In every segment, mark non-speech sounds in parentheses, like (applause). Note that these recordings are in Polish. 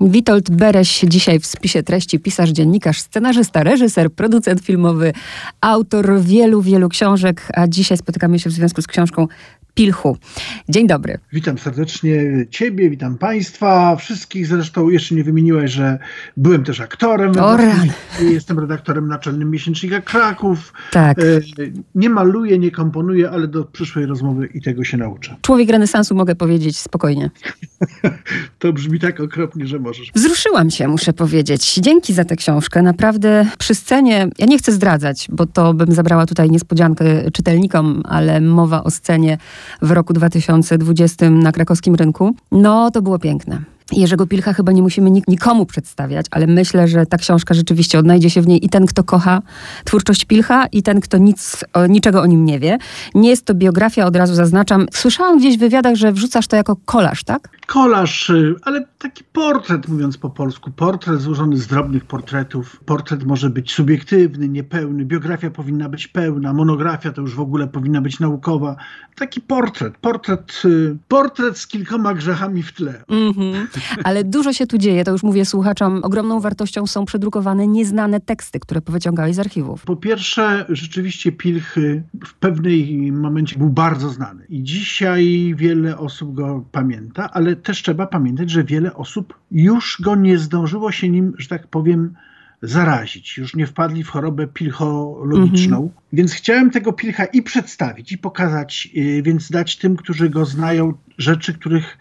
Witold Bereś dzisiaj w spisie treści pisarz, dziennikarz, scenarzysta, reżyser, producent filmowy, autor wielu, wielu książek, a dzisiaj spotykamy się w związku z książką Pilchu. Dzień dobry. Witam serdecznie Ciebie, witam Państwa, wszystkich. Zresztą jeszcze nie wymieniłeś, że byłem też aktorem. Jestem redaktorem naczelnym miesięcznika Kraków. Tak. E, Nie maluję, nie komponuję, ale do przyszłej rozmowy i tego się nauczę. Człowiek renesansu mogę powiedzieć spokojnie. (laughs) To brzmi tak okropnie, że możesz. Wzruszyłam się, muszę powiedzieć. Dzięki za tę książkę. Naprawdę przy scenie, ja nie chcę zdradzać, bo to bym zabrała tutaj niespodziankę czytelnikom, ale mowa o scenie w roku 2020 na krakowskim rynku. No, to było piękne. Jerzego Pilcha chyba nie musimy nik- nikomu przedstawiać, ale myślę, że ta książka rzeczywiście odnajdzie się w niej i ten, kto kocha twórczość Pilcha, i ten, kto nic, o, niczego o nim nie wie. Nie jest to biografia, od razu zaznaczam. Słyszałam gdzieś w wywiadach, że wrzucasz to jako kolaż, tak? Kolaż, y, ale taki portret, mówiąc po polsku. Portret złożony z drobnych portretów. Portret może być subiektywny, niepełny. Biografia powinna być pełna. Monografia to już w ogóle powinna być naukowa. Taki portret. Portret, y, portret z kilkoma grzechami w tle. Mhm. Ale dużo się tu dzieje, to już mówię słuchaczom. Ogromną wartością są przedrukowane nieznane teksty, które powyciągałeś z archiwów. Po pierwsze, rzeczywiście Pilch w pewnej momencie był bardzo znany i dzisiaj wiele osób go pamięta, ale też trzeba pamiętać, że wiele osób już go nie zdążyło się nim, że tak powiem, zarazić. Już nie wpadli w chorobę pilchologiczną. Więc chciałem tego Pilcha i przedstawić, i pokazać, y, więc dać tym, którzy go znają, rzeczy, których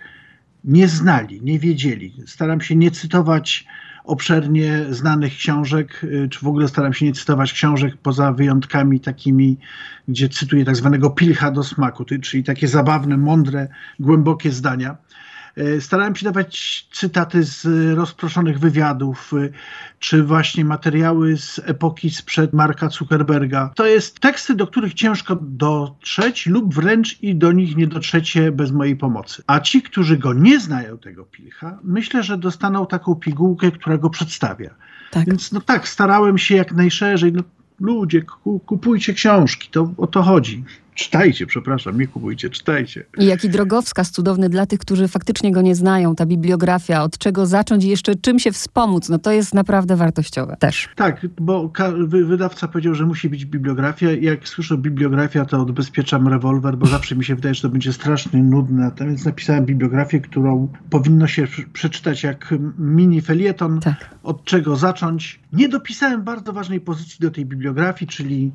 nie znali, nie wiedzieli. Staram się nie cytować obszernie znanych książek, y, czy w ogóle staram się nie cytować książek poza wyjątkami takimi, gdzie cytuję tak zwanego pilcha do smaku, czyli takie zabawne, mądre, głębokie zdania. Y, Starałem się dawać cytaty z rozproszonych wywiadów, y, czy właśnie materiały z epoki sprzed Marka Zuckerberga. To jest teksty, do których ciężko dotrzeć lub wręcz i do nich nie dotrzecie bez mojej pomocy. A ci, którzy go nie znają, tego pilcha, myślę, że dostaną taką pigułkę, która go przedstawia. Tak. Więc no tak, starałem się jak najszerzej. No, ludzie, ku- kupujcie książki, to o to chodzi. Czytajcie, przepraszam, nie kupujcie, czytajcie. I jaki drogowskaz cudowny dla tych, którzy faktycznie go nie znają, ta bibliografia, od czego zacząć i jeszcze czym się wspomóc, no to jest naprawdę wartościowe też. Tak, bo wydawca powiedział, że musi być bibliografia. Jak słyszę bibliografia, to odbezpieczam rewolwer, bo zawsze mi się wydaje, że to będzie strasznie nudne. A Więc napisałem bibliografię, którą powinno się prze- przeczytać jak mini felieton. Tak. Od czego zacząć? Nie dopisałem bardzo ważnej pozycji do tej bibliografii, czyli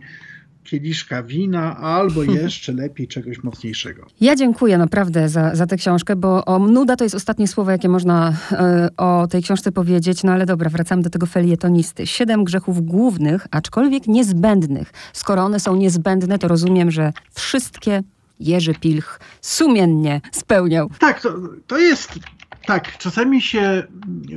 kieliszka wina, albo (laughs) jeszcze lepiej czegoś mocniejszego. Ja dziękuję naprawdę za, za tę książkę, bo o, nuda to jest ostatnie słowo, jakie można e, o tej książce powiedzieć. No ale dobra, wracamy do tego felietonisty. Siedem grzechów głównych, aczkolwiek niezbędnych. Skoro one są niezbędne, to rozumiem, że wszystkie Jerzy Pilch sumiennie spełniał. Tak, to, to jest. Tak, czasami się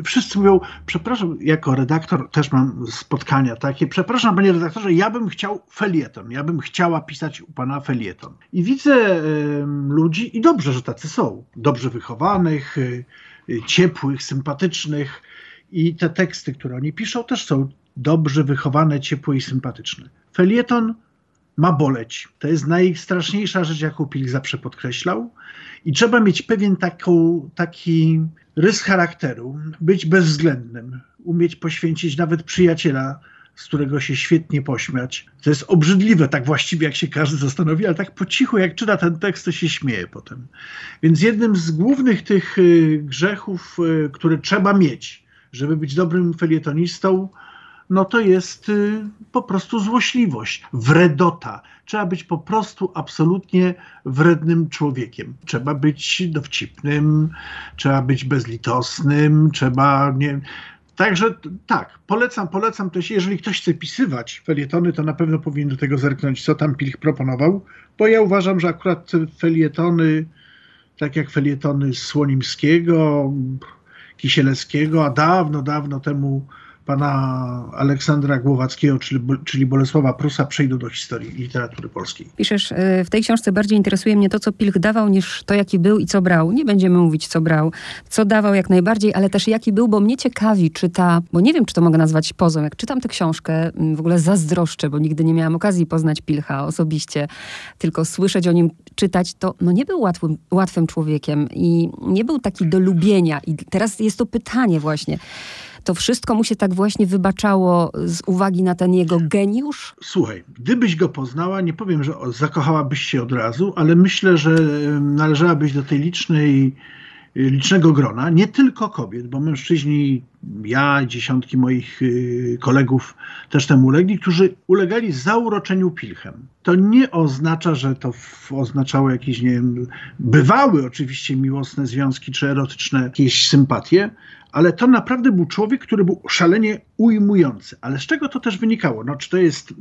wszyscy mówią, przepraszam, jako redaktor też mam spotkania takie, przepraszam panie redaktorze, ja bym chciał felieton, ja bym chciała pisać u pana felieton. I widzę em, ludzi, i dobrze, że tacy są, dobrze wychowanych, y, y, ciepłych, sympatycznych i te teksty, które oni piszą też są dobrze wychowane, ciepłe i sympatyczne. Felieton ma boleć. To jest najstraszniejsza rzecz, jaką Pilch zawsze podkreślał. I trzeba mieć pewien taką, taki rys charakteru, być bezwzględnym, umieć poświęcić nawet przyjaciela, z którego się świetnie pośmiać. To jest obrzydliwe, tak właściwie jak się każdy zastanowi, ale tak po cichu, jak czyta ten tekst, to się śmieje potem. Więc jednym z głównych tych y, grzechów, y, które trzeba mieć, żeby być dobrym felietonistą, no to jest y, po prostu złośliwość, wredota. Trzeba być po prostu absolutnie wrednym człowiekiem. Trzeba być dowcipnym, trzeba być bezlitosnym, trzeba nie. Także tak, polecam, polecam też, jeżeli ktoś chce pisywać felietony, to na pewno powinien do tego zerknąć, co tam Pilch proponował, bo ja uważam, że akurat felietony, tak jak felietony Słonimskiego, Kisielewskiego, a dawno, dawno temu pana Aleksandra Głowackiego, czyli, czyli Bolesława Prusa, przejdą do historii literatury polskiej. Piszesz, y, w tej książce bardziej interesuje mnie to, co Pilch dawał, niż to, jaki był i co brał. Nie będziemy mówić, co brał, co dawał jak najbardziej, ale też jaki był, bo mnie ciekawi, czy ta, bo nie wiem, czy to mogę nazwać pozą. Jak czytam tę książkę, w ogóle zazdroszczę, bo nigdy nie miałam okazji poznać Pilcha osobiście, tylko słyszeć o nim, czytać, to no nie był łatwym, łatwym człowiekiem i nie był taki do lubienia. I teraz jest to pytanie właśnie to wszystko mu się tak właśnie wybaczało z uwagi na ten jego geniusz? Słuchaj, gdybyś go poznała, nie powiem, że zakochałabyś się od razu, ale myślę, że należałabyś do tej licznej licznego grona, nie tylko kobiet, bo mężczyźni, ja, dziesiątki moich y, kolegów też temu ulegli, którzy ulegali zauroczeniu pilchem. To nie oznacza, że to oznaczało jakieś, nie wiem, bywały oczywiście miłosne związki czy erotyczne jakieś sympatie, ale to naprawdę był człowiek, który był szalenie ujmujący. Ale z czego to też wynikało? No, czy to jest,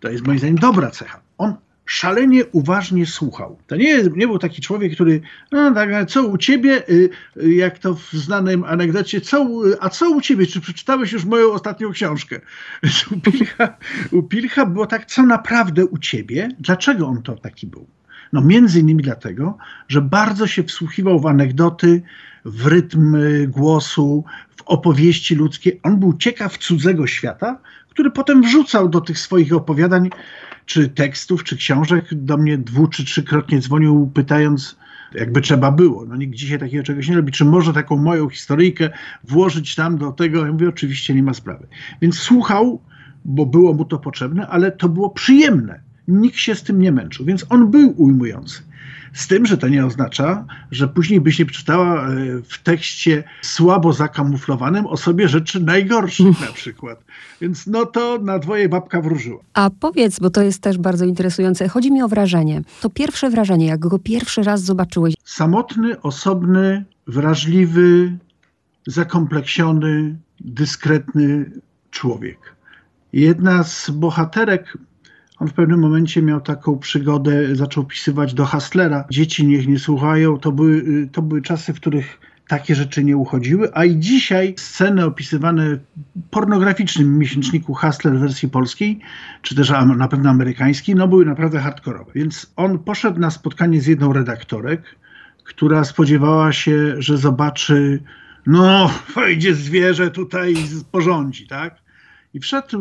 to jest moim zdaniem dobra cecha. On szalenie uważnie słuchał. To nie, nie był taki człowiek, który, no tak, co u ciebie, y, y, jak to w znanym anegdocie, co, a co u ciebie, czy przeczytałeś już moją ostatnią książkę? (laughs) U Pilcha, u Pilcha było tak, co naprawdę u ciebie? Dlaczego on to taki był? No między innymi dlatego, że bardzo się wsłuchiwał w anegdoty, w rytm głosu, w opowieści ludzkie. On był ciekaw cudzego świata, który potem wrzucał do tych swoich opowiadań, czy tekstów, czy książek. Do mnie dwu czy trzykrotnie dzwonił, pytając, jakby trzeba było. No nikt dzisiaj takiego czegoś nie robi. Czy może taką moją historyjkę włożyć tam do tego? Ja mówię, oczywiście nie ma sprawy. Więc słuchał, bo było mu to potrzebne, ale to było przyjemne. Nikt się z tym nie męczył, więc on był ujmujący. Z tym, że to nie oznacza, że później byś nie przeczytała e, w tekście słabo zakamuflowanym o sobie rzeczy najgorszych (laughs) na przykład. Więc no to na dwoje babka wróżyła. A powiedz, bo to jest też bardzo interesujące, chodzi mi o wrażenie. To pierwsze wrażenie, jak go pierwszy raz zobaczyłeś. Samotny, osobny, wrażliwy, zakompleksiony, dyskretny człowiek. Jedna z bohaterek on w pewnym momencie miał taką przygodę, zaczął pisywać do Haslera. Dzieci niech nie słuchają. To były, to były czasy, w których takie rzeczy nie uchodziły, a i dzisiaj sceny opisywane w pornograficznym miesięczniku Hustler w wersji polskiej, czy też na pewno amerykańskiej, no były naprawdę hardkorowe. Więc on poszedł na spotkanie z jedną redaktorek, która spodziewała się, że zobaczy, no, wejdzie zwierzę tutaj i porządzi, tak? I wszedł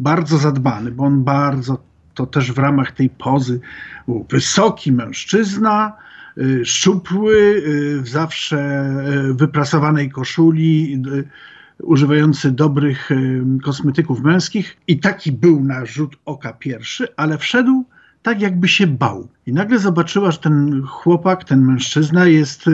bardzo zadbany, bo on bardzo, to też w ramach tej pozy, wysoki mężczyzna, y, szczupły, y, w zawsze y, wyprasowanej koszuli, używający dobrych kosmetyków męskich. I taki był na rzut oka pierwszy, ale wszedł tak, jakby się bał. I nagle zobaczyła, że ten chłopak, ten mężczyzna jest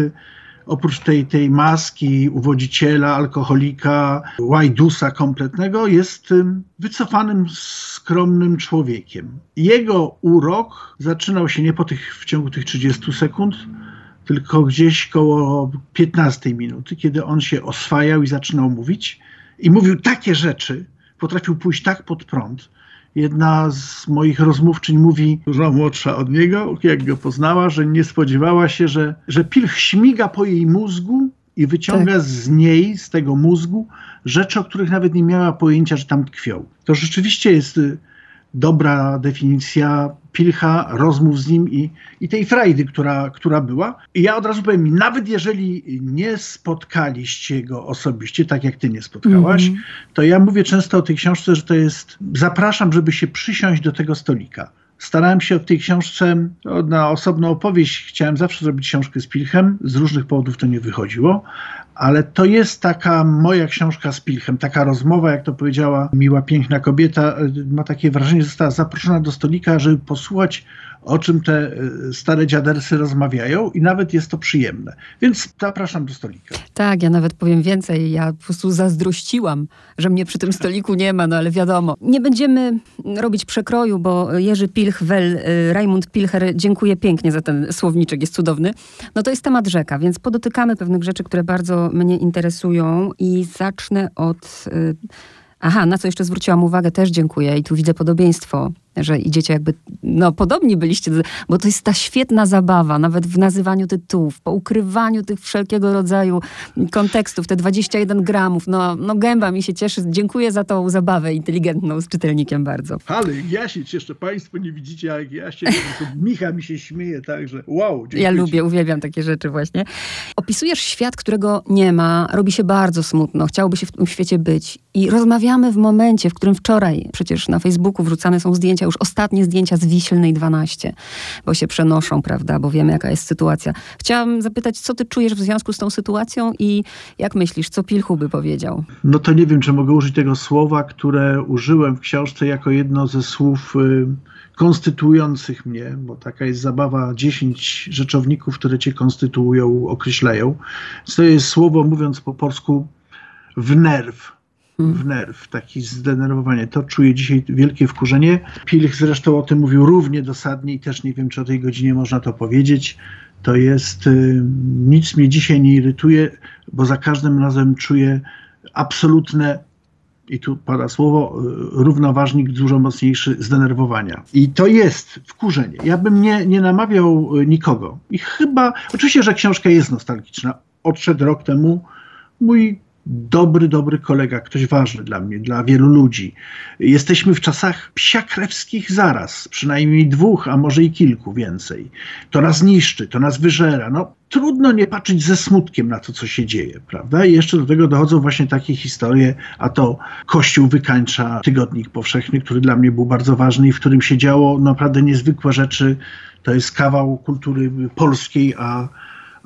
oprócz tej, tej maski uwodziciela, alkoholika, łajdusa kompletnego, jest wycofanym, skromnym człowiekiem. Jego urok zaczynał się nie po tych, w ciągu tych 30 sekund, tylko gdzieś koło 15 minuty, kiedy on się oswajał i zaczynał mówić. I mówił takie rzeczy, potrafił pójść tak pod prąd, Jedna z moich rozmówczyń mówi, dużo młodsza od niego, jak go poznała, że nie spodziewała się, że, że pilch śmiga po jej mózgu i wyciąga tak. z niej, z tego mózgu, rzeczy, o których nawet nie miała pojęcia, że tam tkwią. To rzeczywiście jest y, dobra definicja Pilcha, rozmów z nim i, i tej frajdy, która, która była. I ja od razu powiem, nawet jeżeli nie spotkaliście go osobiście, tak jak ty nie spotkałaś, mm -hmm. to ja mówię często o tej książce, że to jest, zapraszam, żeby się przysiąść do tego stolika. Starałem się w tej książce na osobną opowieść, chciałem zawsze zrobić książkę z Pilchem, z różnych powodów to nie wychodziło, ale to jest taka moja książka z Pilchem, taka rozmowa, jak to powiedziała miła, piękna kobieta, ma takie wrażenie, że została zaproszona do stolika, żeby posłuchać o czym te e, stare dziadersy rozmawiają i nawet jest to przyjemne. Więc zapraszam do stolika. Tak, ja nawet powiem więcej. Ja po prostu zazdrościłam, że mnie przy tym stoliku nie ma, no ale wiadomo. Nie będziemy robić przekroju, bo Jerzy Pilchwel, e, Raimund Pilcher, dziękuję pięknie za ten słowniczek, jest cudowny. No to jest temat rzeka, więc podotykamy pewnych rzeczy, które bardzo mnie interesują i zacznę od... E, aha, na co jeszcze zwróciłam uwagę, też dziękuję i tu widzę podobieństwo że idziecie jakby, no podobni byliście, bo to jest ta świetna zabawa, nawet w nazywaniu tytułów, po ukrywaniu tych wszelkiego rodzaju kontekstów, te 21 gramów, no, no gęba mi się cieszy, dziękuję za tą zabawę inteligentną z czytelnikiem bardzo. Ale ja się cieszę, państwo nie widzicie, jak ja się, Micha mi się śmieje, także wow. Ja lubię, uwielbiam takie rzeczy właśnie. Opisujesz świat, którego nie ma, robi się bardzo smutno, chciałoby się w tym świecie być i rozmawiamy w momencie, w którym wczoraj przecież na Facebooku wrzucane są zdjęcia, już ostatnie zdjęcia z Wiślnej 12, bo się przenoszą, prawda, bo wiemy jaka jest sytuacja. Chciałam zapytać, co ty czujesz w związku z tą sytuacją i jak myślisz, co Pilchu by powiedział? No to nie wiem, czy mogę użyć tego słowa, które użyłem w książce jako jedno ze słów y, konstytuujących mnie, bo taka jest zabawa 10 rzeczowników, które cię konstytuują, określają. To jest słowo, mówiąc po polsku, w nerw w nerw, taki zdenerwowanie. To czuję dzisiaj wielkie wkurzenie. Pilch zresztą o tym mówił równie dosadnie i też nie wiem, czy o tej godzinie można to powiedzieć. To jest, y, nic mnie dzisiaj nie irytuje, bo za każdym razem czuję absolutne i tu pada słowo, y, równoważnik dużo mocniejszy zdenerwowania. I to jest wkurzenie. Ja bym nie, nie namawiał y, nikogo. I chyba, oczywiście, że książka jest nostalgiczna. Odszedł rok temu mój dobry, dobry kolega, ktoś ważny dla mnie, dla wielu ludzi. Jesteśmy w czasach psiakrewskich zaraz, przynajmniej dwóch, a może i kilku więcej. To nas niszczy, to nas wyżera. No, trudno nie patrzeć ze smutkiem na to, co się dzieje, prawda? I jeszcze do tego dochodzą właśnie takie historie, a to Kościół wykańcza Tygodnik Powszechny, który dla mnie był bardzo ważny i w którym się działo naprawdę niezwykłe rzeczy. To jest kawał kultury polskiej, a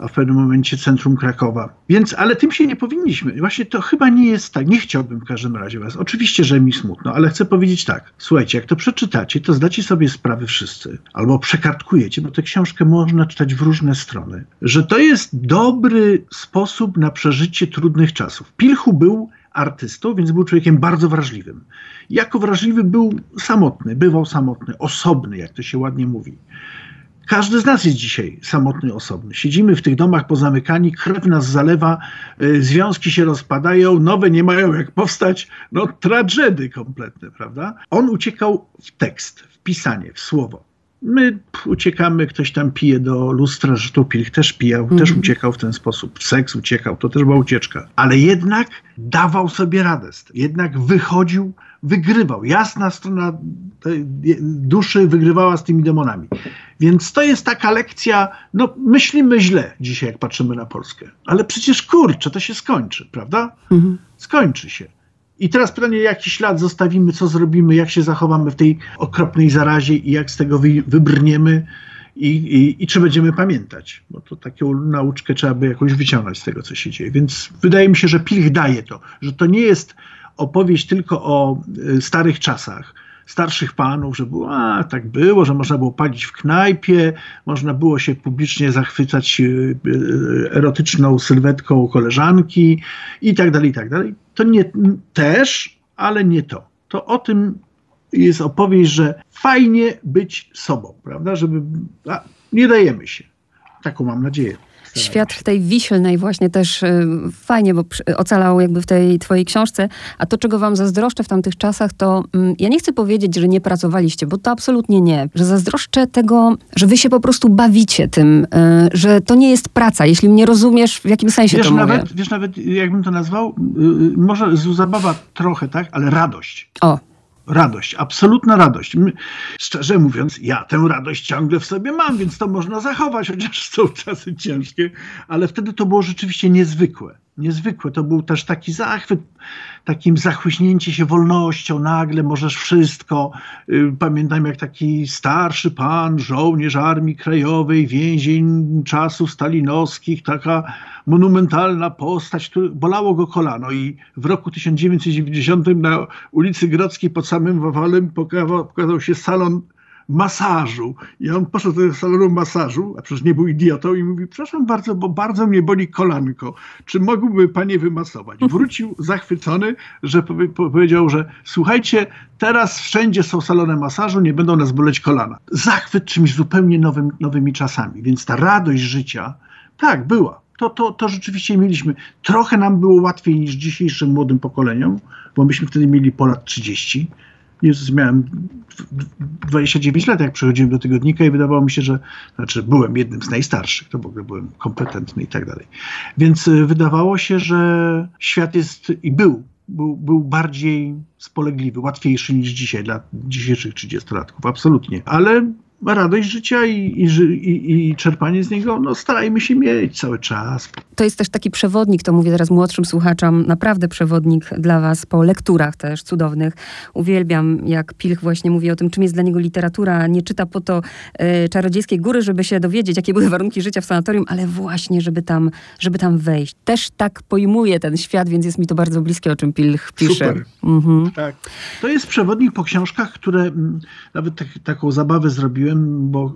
a w pewnym momencie centrum Krakowa. Więc, ale tym się nie powinniśmy. Właśnie to chyba nie jest tak. Nie chciałbym w każdym razie was. Oczywiście, że mi smutno, ale chcę powiedzieć tak. Słuchajcie, jak to przeczytacie, to zdacie sobie sprawę wszyscy, albo przekartkujecie, bo tę książkę można czytać w różne strony, że to jest dobry sposób na przeżycie trudnych czasów. Pilchu był artystą, więc był człowiekiem bardzo wrażliwym. Jako wrażliwy był samotny, bywał samotny, osobny, jak to się ładnie mówi. Każdy z nas jest dzisiaj samotny, osobny. Siedzimy w tych domach pozamykani, krew nas zalewa, y, związki się rozpadają, nowe nie mają jak powstać. No, tragedy kompletne, prawda? On uciekał w tekst, w pisanie, w słowo. My uciekamy, ktoś tam pije do lustra, że Tupilch też pijał, mm. też uciekał w ten sposób. Seks uciekał, to też była ucieczka. Ale jednak dawał sobie radę. Jednak wychodził, wygrywał. Jasna strona duszy wygrywała z tymi demonami. Więc to jest taka lekcja, no myślimy źle dzisiaj, jak patrzymy na Polskę. Ale przecież kurczę, to się skończy, prawda? Mhm. Skończy się. I teraz pytanie, jaki ślad zostawimy, co zrobimy, jak się zachowamy w tej okropnej zarazie i jak z tego wy, wybrniemy i, i, i, czy będziemy pamiętać. Bo to taką nauczkę trzeba by jakoś wyciągnąć z tego, co się dzieje. Więc wydaje mi się, że Pilch daje to, że to nie jest opowieść tylko o y, starych czasach, starszych panów, że było, a tak było, że można było palić w knajpie, można było się publicznie zachwycać y, y, erotyczną sylwetką koleżanki i tak dalej, i tak dalej. To nie też, ale nie to. To o tym jest opowieść, że fajnie być sobą, prawda? Żeby a, nie dajemy się. Taką mam nadzieję. Świat tej wiślnej właśnie też y, fajnie, bo ocalał jakby w tej twojej książce. A to, czego wam zazdroszczę w tamtych czasach, to mm, ja nie chcę powiedzieć, że nie pracowaliście, bo to absolutnie nie. Że zazdroszczę tego, że wy się po prostu bawicie tym, y, że to nie jest praca, jeśli mnie rozumiesz, w jakim sensie wiesz, to nawet, mówię. Wiesz, nawet jakbym to nazwał, y, może zabawa trochę, tak, ale radość. O, radość, absolutna radość. Szczerze mówiąc, ja tę radość ciągle w sobie mam, więc to można zachować, chociaż są czasy ciężkie, ale wtedy to było rzeczywiście niezwykłe niezwykłe. To był też taki zachwyt, takim zachłyśnięcie się wolnością, nagle możesz wszystko. Y, pamiętam jak taki starszy pan, żołnierz Armii Krajowej, więzień czasów stalinowskich, taka monumentalna postać, który bolało go kolano i w roku 1990 na ulicy Grodzkiej pod samym pokazał, pokazał się salon masażu. I on poszedł do salonu masażu, a przecież nie był idiotą, i mówi: Przepraszam bardzo, bo bardzo mnie boli kolanko. Czy mógłby panie wymasować? Wrócił zachwycony, że powiedział, że słuchajcie, teraz wszędzie są salony masażu, nie będą nas boleć kolana. Zachwyt czymś zupełnie nowym, nowymi czasami. Więc ta radość życia, tak, była. To, to, to rzeczywiście mieliśmy. Trochę nam było łatwiej niż dzisiejszym młodym pokoleniom, bo myśmy wtedy mieli po lat 30 Jezus, miałem 29 lat, jak przychodziłem do tygodnika i wydawało mi się, że znaczy byłem jednym z najstarszych, to w ogóle byłem kompetentny i tak dalej. Więc y, wydawało się, że świat jest i był, był, był bardziej spolegliwy, łatwiejszy niż dzisiaj dla dzisiejszych 30-latków, absolutnie. Ale radość życia i, i, i, czerpanie z niego, no starajmy się mieć cały czas. To jest też taki przewodnik, to mówię teraz młodszym słuchaczom, naprawdę przewodnik dla was po lekturach też cudownych. Uwielbiam, jak Pilch właśnie mówi o tym, czym jest dla niego literatura. Nie czyta po to e, Czarodziejskiej Góry, żeby się dowiedzieć, jakie były warunki życia w sanatorium, ale właśnie, żeby tam, żeby tam wejść. Też tak pojmuje ten świat, więc jest mi to bardzo bliskie, o czym Pilch pisze. Super. Mhm. Tak. To jest przewodnik po książkach, które m, nawet tak, taką zabawę zrobiłem bo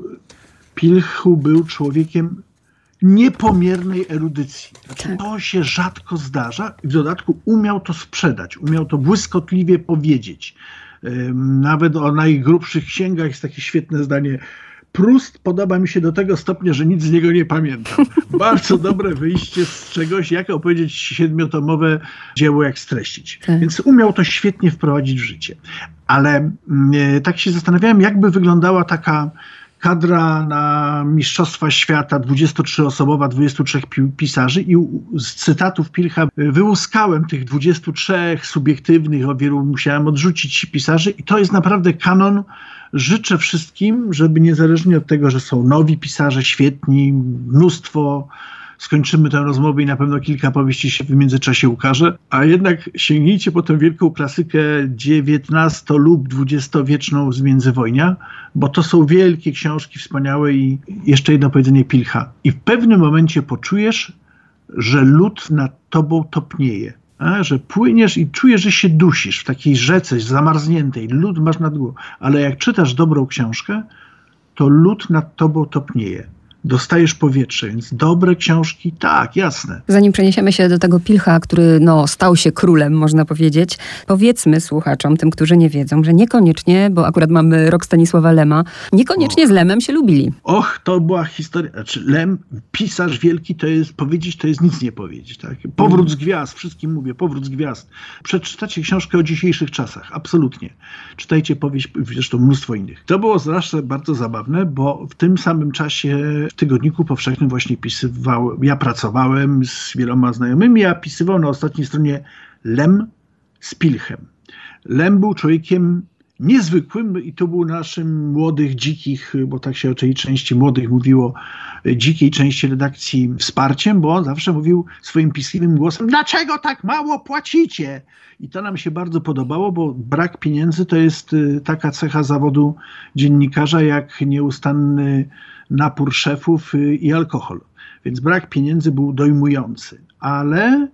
Pilchu był człowiekiem niepomiernej erudycji. Znaczy, tak. To się rzadko zdarza i w dodatku umiał to sprzedać, umiał to błyskotliwie powiedzieć. Nawet o najgrubszych księgach jest takie świetne zdanie. Prust podoba mi się do tego stopnia, że nic z niego nie pamiętam. (laughs) Bardzo dobre wyjście z czegoś, jak opowiedzieć siedmiotomowe dzieło, jak streścić. Tak. Więc umiał to świetnie wprowadzić w życie. Ale e, tak się zastanawiałem, jakby wyglądała taka kadra na Mistrzostwa Świata 23-osobowa, 23 pisarzy i z cytatów Pilcha wyłuskałem tych 23 subiektywnych, o wielu musiałem odrzucić pisarzy i to jest naprawdę kanon. Życzę wszystkim, żeby niezależnie od tego, że są nowi pisarze, świetni, mnóstro skończymy tę rozmowę i na pewno kilka powieści się w międzyczasie ukaże, a jednak sięgnijcie po tę wielką klasykę XIX lub XX-wieczną z międzywojnia, bo to są wielkie książki, wspaniałe i jeszcze jedno powiedzenie Pilcha. I w pewnym momencie poczujesz, że lód nad tobą topnieje. A, że płyniesz i czujesz, że się dusisz w takiej rzece zamarzniętej, lód masz nad głową, ale jak czytasz dobrą książkę, to lód nad tobą topnieje dostajesz powietrze, więc dobre książki, tak, jasne. Zanim przeniesiemy się do tego Pilcha, który no, stał się królem, można powiedzieć, powiedzmy słuchaczom, tym, którzy nie wiedzą, że niekoniecznie, bo akurat mamy rok Stanisława Lema, niekoniecznie Och. z Lemem się lubili. Och, to była historia, znaczy Lem, pisarz wielki, to jest powiedzieć, to jest nic nie powiedzieć. Tak? Powrót z gwiazd, wszystkim mówię, powrót z gwiazd. Przeczytacie książkę o dzisiejszych czasach, absolutnie. Czytajcie powieść, zresztą mnóstwo innych. To było zawsze bardzo zabawne, bo w tym samym czasie w Tygodniku Powszechnym właśnie pisywał, ja pracowałem z wieloma znajomymi, a pisywał na ostatniej stronie Lem z Pilchem. Lem był człowiekiem niezwykłym i to był naszym młodych, dzikich, bo tak się o tej części młodych mówiło, dzikiej części redakcji wsparciem, bo on zawsze mówił swoim piskliwym głosem, dlaczego tak mało płacicie? I to nam się bardzo podobało, bo brak pieniędzy to jest y, taka cecha zawodu dziennikarza, jak nieustanny napór szefów y, i alkohol. Więc brak pieniędzy był dojmujący. Ale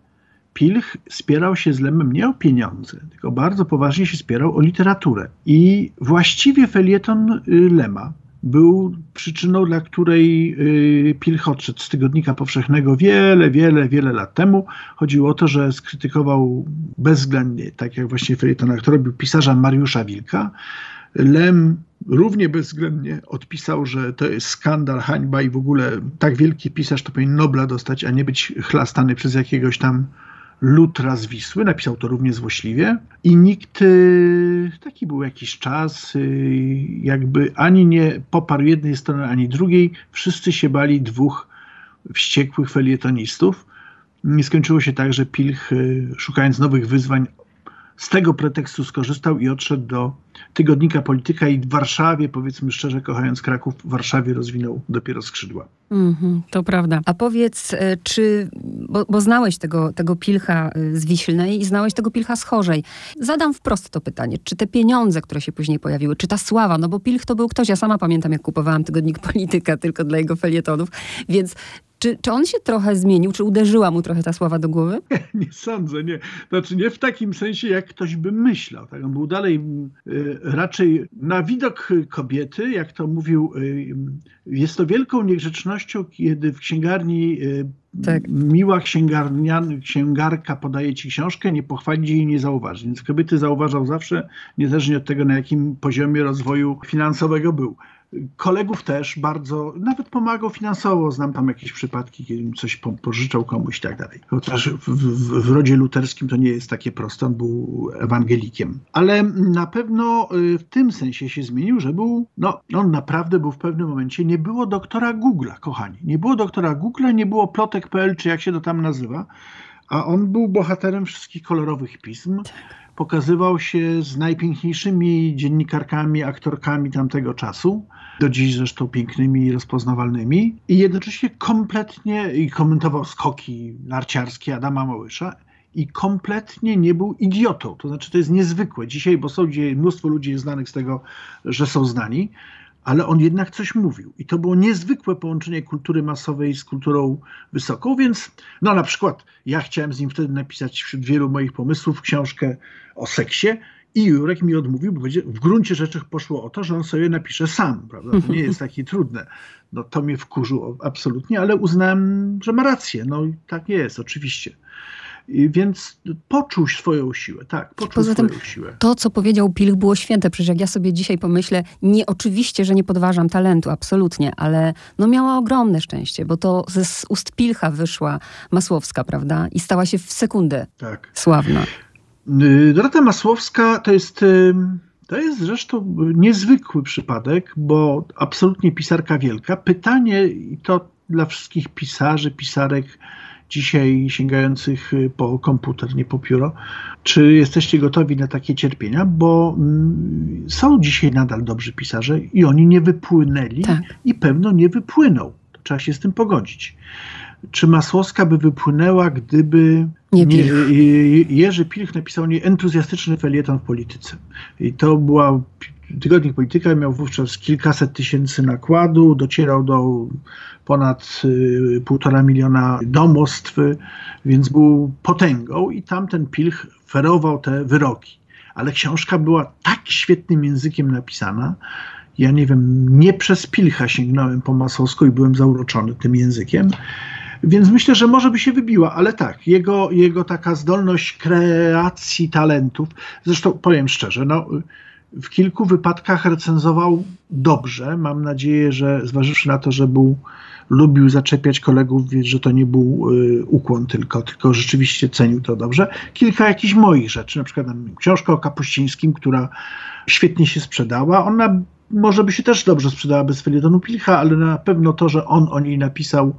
Pilch spierał się z Lemem nie o pieniądze, tylko bardzo poważnie się spierał o literaturę. I właściwie felieton y, Lema był przyczyną, dla której y, Pilch odszedł z Tygodnika Powszechnego wiele, wiele, wiele lat temu. Chodziło o to, że skrytykował bezwzględnie, tak jak właśnie felietonach to robił pisarza Mariusza Wilka. Lem równie bezwzględnie odpisał, że to jest skandal, hańba i w ogóle tak wielki pisarz to powinien Nobla dostać, a nie być chlastany przez jakiegoś tam Lutra z Wisły. Napisał to równie złośliwie i nikt, y, taki był jakiś czas, y, jakby ani nie poparł jednej strony, ani drugiej. Wszyscy się bali dwóch wściekłych felietonistów. Skończyło się tak, że Pilch, y, szukając nowych wyzwań, z tego pretekstu skorzystał i odszedł do tygodnika Polityka i w Warszawie, powiedzmy szczerze, kochając Kraków, w Warszawie rozwinął dopiero skrzydła. Mm -hmm, to prawda. A powiedz, e, czy, bo, bo, znałeś tego, tego pilcha e, z Wiślnej i znałeś tego pilcha z Chorzej. Zadam wprost to pytanie, czy te pieniądze, które się później pojawiły, czy ta sława, no bo pilch to był ktoś, ja sama pamiętam, jak kupowałam tygodnik Polityka tylko dla jego felietonów, więc czy, czy on się trochę zmienił? Czy uderzyła mu trochę ta sława do głowy? (laughs) Nie, sądzę, nie. Znaczy nie w takim sensie, jak ktoś by myślał. Tak? On był dalej y, raczej na widok kobiety, jak to mówił, y, jest to wielką niegrzecznością, kiedy w księgarni y, tak. miła księgarka podaje ci książkę, nie pochwali jej i nie zauważy. Więc kobiety zauważał zawsze, niezależnie od tego, na jakim poziomie rozwoju finansowego był. Kolegów też bardzo, nawet pomagał finansowo, znam tam jakieś przypadki, kiedy coś po, pożyczał komuś i tak dalej. Chociaż w, w, w rodzie luterskim to nie jest takie proste, on był ewangelikiem. Ale na pewno y, w tym sensie się zmienił, że był, no on naprawdę był w pewnym momencie, nie było doktora Google'a, kochani. Nie było doktora Google'a, nie było plotek.pl, czy jak się to tam nazywa, a on był bohaterem wszystkich kolorowych pism pokazywał się z najpiękniejszymi dziennikarkami, aktorkami tamtego czasu, do dziś zresztą pięknymi i rozpoznawalnymi, i jednocześnie kompletnie i komentował skoki narciarskie Adama Małysza i kompletnie nie był idiotą. To znaczy, to jest niezwykłe dzisiaj, bo są mnóstwo ludzi jest znanych z tego, że są znani, ale on jednak coś mówił. I to było niezwykłe połączenie kultury masowej z kulturą wysoką, więc no na przykład ja chciałem z nim wtedy napisać wśród wielu moich pomysłów książkę o seksie i Jurek mi odmówił, bo w gruncie rzeczy poszło o to, że on sobie napisze sam, prawda? To nie jest takie trudne. No to mnie wkurzyło absolutnie, ale uznałem, że ma rację. No i tak jest, oczywiście. Więc poczuł swoją siłę, tak, poczuł Poza swoją tym, siłę. To, co powiedział Pilch, było święte. Przecież jak ja sobie dzisiaj pomyślę, nie oczywiście, że nie podważam talentu, absolutnie, ale no miała ogromne szczęście, bo to ze ust Pilcha wyszła Masłowska, prawda? I stała się w sekundę tak. sławna. Y, Dorota Masłowska to jest... To jest zresztą niezwykły przypadek, bo absolutnie pisarka wielka. Pytanie, i to dla wszystkich pisarzy, pisarek, dzisiaj sięgających y, po komputer, nie po pióro. Czy jesteście gotowi na takie cierpienia? Bo mm, są dzisiaj nadal dobrzy pisarze i oni nie wypłynęli tak. i pewno nie wypłyną. Trzeba się z tym pogodzić. Czy Masłowska by wypłynęła, gdyby nie, nie, Jerzy Pilch napisał nieentuzjastyczny felieton w polityce? I to była Tygodnik Polityka miał wówczas kilkaset tysięcy nakładu, docierał do ponad y, półtora miliona domostw, więc był potęgą i tamten Pilch ferował te wyroki. Ale książka była tak świetnym językiem napisana, ja nie wiem, nie przez Pilcha sięgnąłem po Masowską i byłem zauroczony tym językiem, więc myślę, że może by się wybiła, ale tak, jego, jego taka zdolność kreacji talentów, zresztą powiem szczerze, no w kilku wypadkach recenzował dobrze. Mam nadzieję, że zważywszy na to, że był, lubił zaczepiać kolegów, że to nie był y, ukłon tylko, tylko rzeczywiście cenił to dobrze. Kilka jakichś moich rzeczy, na przykład książka o Kapuścińskim, która świetnie się sprzedała. Ona może by się też dobrze sprzedała bez felietonu Pilcha, ale na pewno to, że on o niej napisał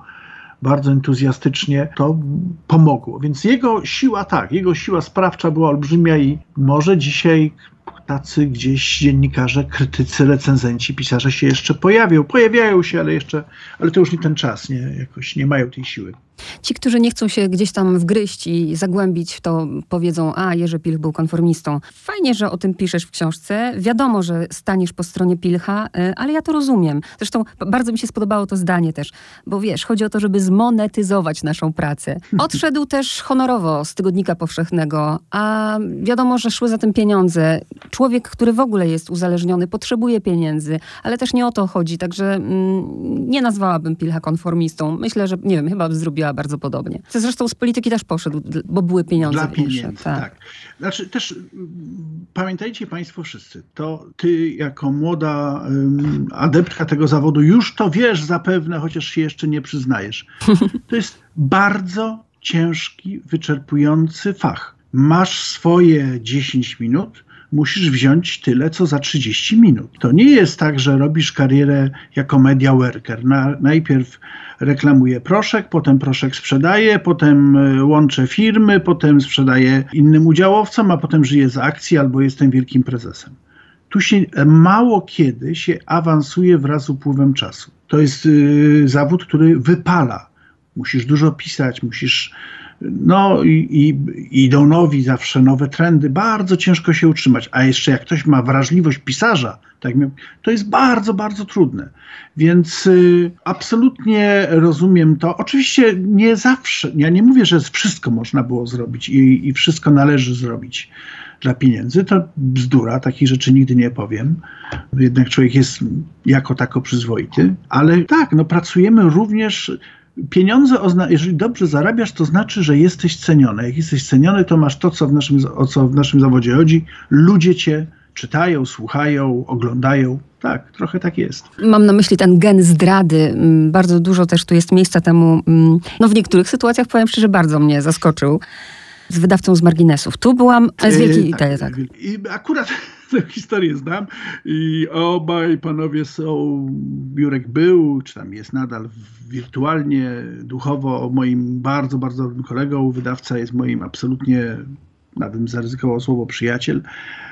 bardzo entuzjastycznie, to pomogło. Więc jego siła, tak, jego siła sprawcza była olbrzymia i może dzisiaj tacy gdzieś dziennikarze, krytycy, recenzenci, pisarze się jeszcze pojawią. Pojawiają się, ale jeszcze, ale to już nie ten czas, nie, jakoś nie mają tej siły. Ci, którzy nie chcą się gdzieś tam wgryźć i zagłębić w to, powiedzą, a Jerzy Pilch był konformistą. Fajnie, że o tym piszesz w książce. Wiadomo, że staniesz po stronie Pilcha, y, ale ja to rozumiem. Zresztą bardzo mi się spodobało to zdanie też, bo wiesz, chodzi o to, żeby zmonetyzować naszą pracę. (laughs) Odszedł też honorowo z Tygodnika Powszechnego, a wiadomo, że szły za tym pieniądze. Człowiek, który w ogóle jest uzależniony, potrzebuje pieniędzy, ale też nie o to chodzi, także mm, nie nazwałabym Pilcha konformistą. Myślę, że, nie wiem, chyba zrobiła bardzo podobnie. Zresztą z polityki też poszedł, bo były pieniądze. Dla pieniędzy, tak. tak. Znaczy też pamiętajcie Państwo wszyscy, to ty jako młoda um, adeptka tego zawodu już to wiesz zapewne, chociaż się jeszcze nie przyznajesz. (laughs) To jest bardzo ciężki, wyczerpujący fach. Masz swoje 10 minut, musisz wziąć tyle, co za 30 minut. To nie jest tak, że robisz karierę jako media worker. Na, najpierw reklamuję proszek, potem proszek sprzedaję, potem e, łączę firmy, potem sprzedaję innym udziałowcom, a potem żyję z akcji albo jestem wielkim prezesem. Tu się mało kiedy się awansuje wraz z upływem czasu. To jest y, zawód, który wypala. Musisz dużo pisać, musisz no i, i idą nowi, zawsze nowe trendy. Bardzo ciężko się utrzymać. A jeszcze jak ktoś ma wrażliwość pisarza, tak, to jest bardzo, bardzo trudne. Więc y, absolutnie rozumiem to. Oczywiście nie zawsze, ja nie mówię, że wszystko można było zrobić i, i wszystko należy zrobić dla pieniędzy. To bzdura, takich rzeczy nigdy nie powiem. Jednak człowiek jest jako tako przyzwoity. Ale tak, no pracujemy również pieniądze, jeżeli dobrze zarabiasz, to znaczy, że jesteś ceniony. Jak jesteś ceniony, to masz to, co w naszym, o co w naszym zawodzie chodzi. Ludzie cię czytają, słuchają, oglądają. Tak, trochę tak jest. Mam na myśli ten gen zdrady. Mm, Bardzo dużo też tu jest miejsca temu. mm, No w niektórych sytuacjach, powiem szczerze, bardzo mnie zaskoczył. Z wydawcą z marginesów. Tu byłam z wielkiej Italii, tak. I akurat (laughs) tę historię znam i obaj panowie są, Jurek był, czy tam jest nadal wirtualnie, duchowo moim bardzo, bardzo dobrym kolegą. Wydawca jest moim absolutnie, nawet bym zaryzykował słowo przyjaciel.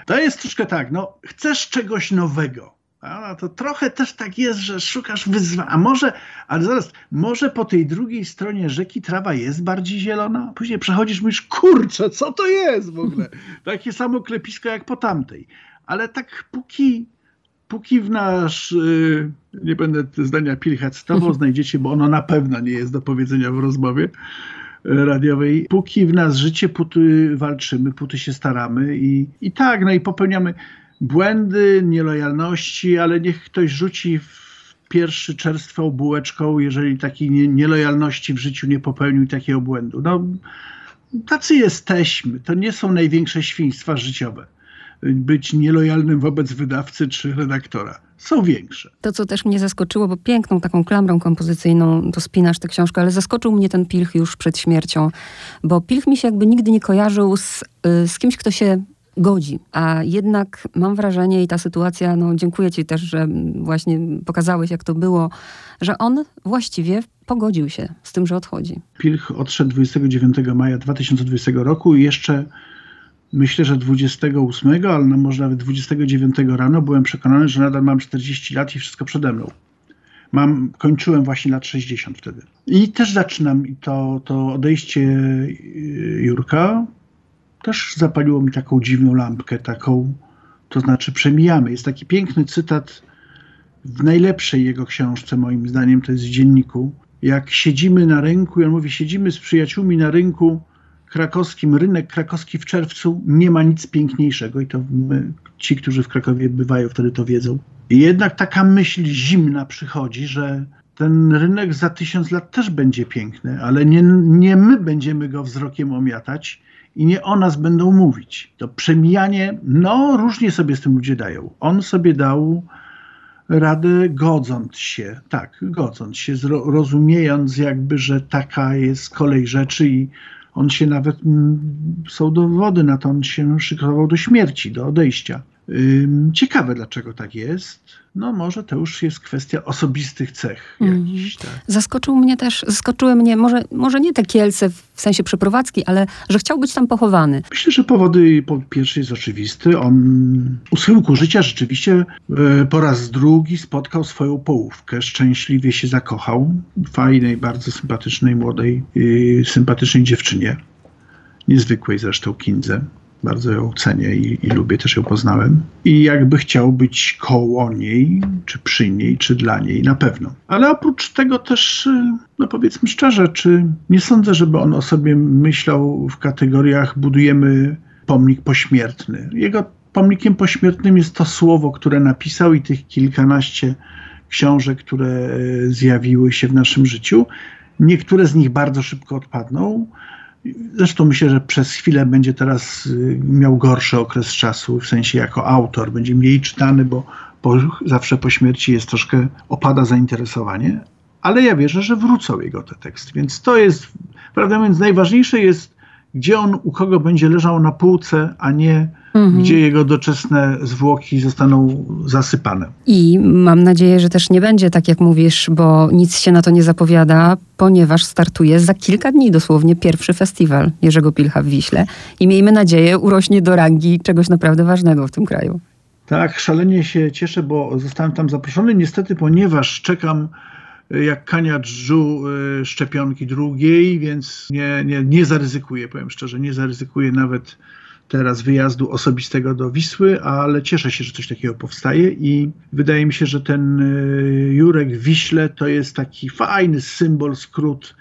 To jest troszkę tak, no chcesz czegoś nowego. A to trochę też tak jest, że szukasz wyzwania. A może, ale zaraz, może po tej drugiej stronie rzeki trawa jest bardziej zielona? Później przechodzisz, mówisz, kurczę, co to jest w ogóle? (laughs) Takie samo klepisko jak po tamtej. Ale tak póki, póki w nasz, yy, nie będę zdania pilchać z tobą, (laughs) znajdziecie, bo ono na pewno nie jest do powiedzenia w rozmowie e, radiowej. Póki w nas życie, póty walczymy, póty się staramy i, i tak, no i popełniamy błędy, nielojalności, ale niech ktoś rzuci w pierwszy czerstwą bułeczką, jeżeli takiej nie, nielojalności w życiu nie popełnił takiego błędu. No, tacy jesteśmy. To nie są największe świństwa życiowe. Być nielojalnym wobec wydawcy czy redaktora. Są większe. To, co też mnie zaskoczyło, bo piękną taką klamrą kompozycyjną to spinasz tę książkę, ale zaskoczył mnie ten Pilch już przed śmiercią, bo Pilch mi się jakby nigdy nie kojarzył z, y, z kimś, kto się godzi. A jednak mam wrażenie i ta sytuacja, no dziękuję ci też, że właśnie pokazałeś, jak to było, że on właściwie pogodził się z tym, że odchodzi. Pilch odszedł 29 maja 2020 roku i jeszcze myślę, że 28, ale no może nawet 29 rano byłem przekonany, że nadal mam 40 lat i wszystko przede mną. Mam, kończyłem właśnie lat 60 wtedy. I też zaczynam to, to odejście y, Jurka też zapaliło mi taką dziwną lampkę, taką, to znaczy przemijamy. Jest taki piękny cytat w najlepszej jego książce, moim zdaniem, to jest w dzienniku. Jak siedzimy na rynku, i on mówi, siedzimy z przyjaciółmi na rynku krakowskim, rynek krakowski w czerwcu, nie ma nic piękniejszego i to my, ci, którzy w Krakowie bywają, wtedy to wiedzą. I jednak taka myśl zimna przychodzi, że ten rynek za tysiąc lat też będzie piękny, ale nie, nie my będziemy go wzrokiem omiatać i nie o nas będą mówić. To przemijanie, no różnie sobie z tym ludzie dają. On sobie dał radę godząc się, tak, godząc się, rozumiejąc jakby, że taka jest kolej rzeczy i on się nawet, mm, są dowody na to, on się szykował do śmierci, do odejścia. Ciekawe, dlaczego tak jest. No może to już jest kwestia osobistych cech Mhm. jakichś, tak. Zaskoczył mnie też, zaskoczyły mnie, może, może nie te Kielce w sensie przeprowadzki, ale że chciał być tam pochowany. Myślę, że powody po pierwsze jest oczywisty. On u schyłku życia rzeczywiście e, po raz drugi spotkał swoją połówkę. Szczęśliwie się zakochał. Fajnej, bardzo sympatycznej, młodej, i sympatycznej dziewczynie. Niezwykłej zresztą Kindze. Bardzo ją cenię i, i lubię, też ją poznałem. I jakby chciał być koło niej, czy przy niej, czy dla niej, na pewno. Ale oprócz tego też, y, no powiedzmy szczerze, czy nie sądzę, żeby on o sobie myślał w kategoriach budujemy pomnik pośmiertny. Jego pomnikiem pośmiertnym jest to słowo, które napisał i tych kilkanaście książek, które e, zjawiły się w naszym życiu. Niektóre z nich bardzo szybko odpadną. Zresztą myślę, że przez chwilę będzie teraz y, miał gorszy okres czasu, w sensie jako autor. Będzie mniej czytany, bo po, zawsze po śmierci jest troszkę opada zainteresowanie. Ale ja wierzę, że wrócą jego te teksty. Więc to jest, prawda mówiąc, najważniejsze jest, gdzie on u kogo będzie leżał na półce, a nie Mhm. gdzie jego doczesne zwłoki zostaną zasypane. I mam nadzieję, że też nie będzie tak, jak mówisz, bo nic się na to nie zapowiada, ponieważ startuje za kilka dni dosłownie pierwszy festiwal Jerzego Pilcha w Wiśle. I miejmy nadzieję, urośnie do rangi czegoś naprawdę ważnego w tym kraju. Tak, szalenie się cieszę, bo zostałem tam zaproszony. Niestety, ponieważ czekam y, jak kania dżdżu y, szczepionki drugiej, więc nie, nie, nie zaryzykuję, powiem szczerze, nie zaryzykuję nawet teraz wyjazdu osobistego do Wisły, ale cieszę się, że coś takiego powstaje i wydaje mi się, że ten y, Jurek w Wiśle to jest taki fajny symbol, skrót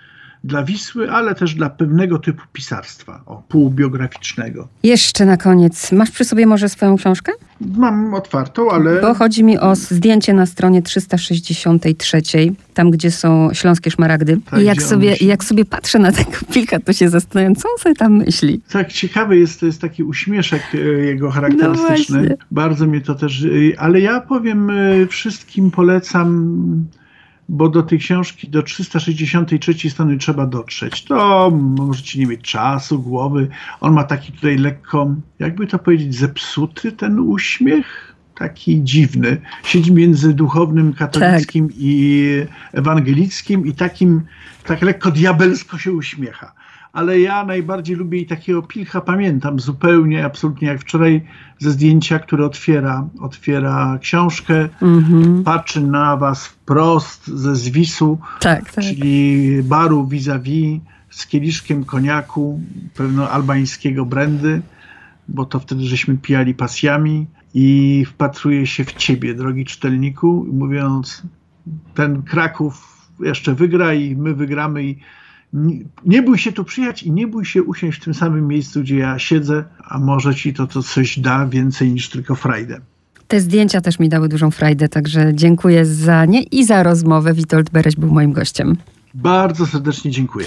dla Wisły, ale też dla pewnego typu pisarstwa, o, półbiograficznego. Jeszcze na koniec, masz przy sobie może swoją książkę? Mam otwartą, ale Bo chodzi mi o zdjęcie na stronie 363, tam gdzie są śląskie szmaragdy. Tak, I jak sobie, jak sobie patrzę na tego pilka, to się zastanawiam, co on sobie tam myśli. tak ciekawy jest, to jest taki uśmieszek e, jego charakterystyczny. No. Bardzo mnie to też, e, ale ja powiem e, wszystkim polecam, bo do tej książki, do 363 strony trzeba dotrzeć. To możecie nie mieć czasu, głowy. On ma taki tutaj lekko, jakby to powiedzieć, zepsuty ten uśmiech. Taki dziwny. Siedzi między duchownym katolickim i ewangelickim i takim, tak lekko diabelsko się uśmiecha. Ale ja najbardziej lubię i takiego pilcha pamiętam zupełnie, absolutnie jak wczoraj ze zdjęcia, które otwiera, otwiera książkę, Mhm. patrzy na was wprost ze zwisu, Tak, tak. czyli baru vis-a-vis z kieliszkiem koniaku, pewno albańskiego brandy, bo to wtedy żeśmy pijali pasjami i wpatruje się w ciebie, drogi czytelniku, mówiąc, ten Kraków jeszcze wygra i my wygramy i nie bój się tu przyjechać i nie bój się usiąść w tym samym miejscu, gdzie ja siedzę, a może ci to, to coś da więcej niż tylko frajdę. Te zdjęcia też mi dały dużą frajdę, także dziękuję za nie i za rozmowę. Witold Bereś był moim gościem. Bardzo serdecznie dziękuję.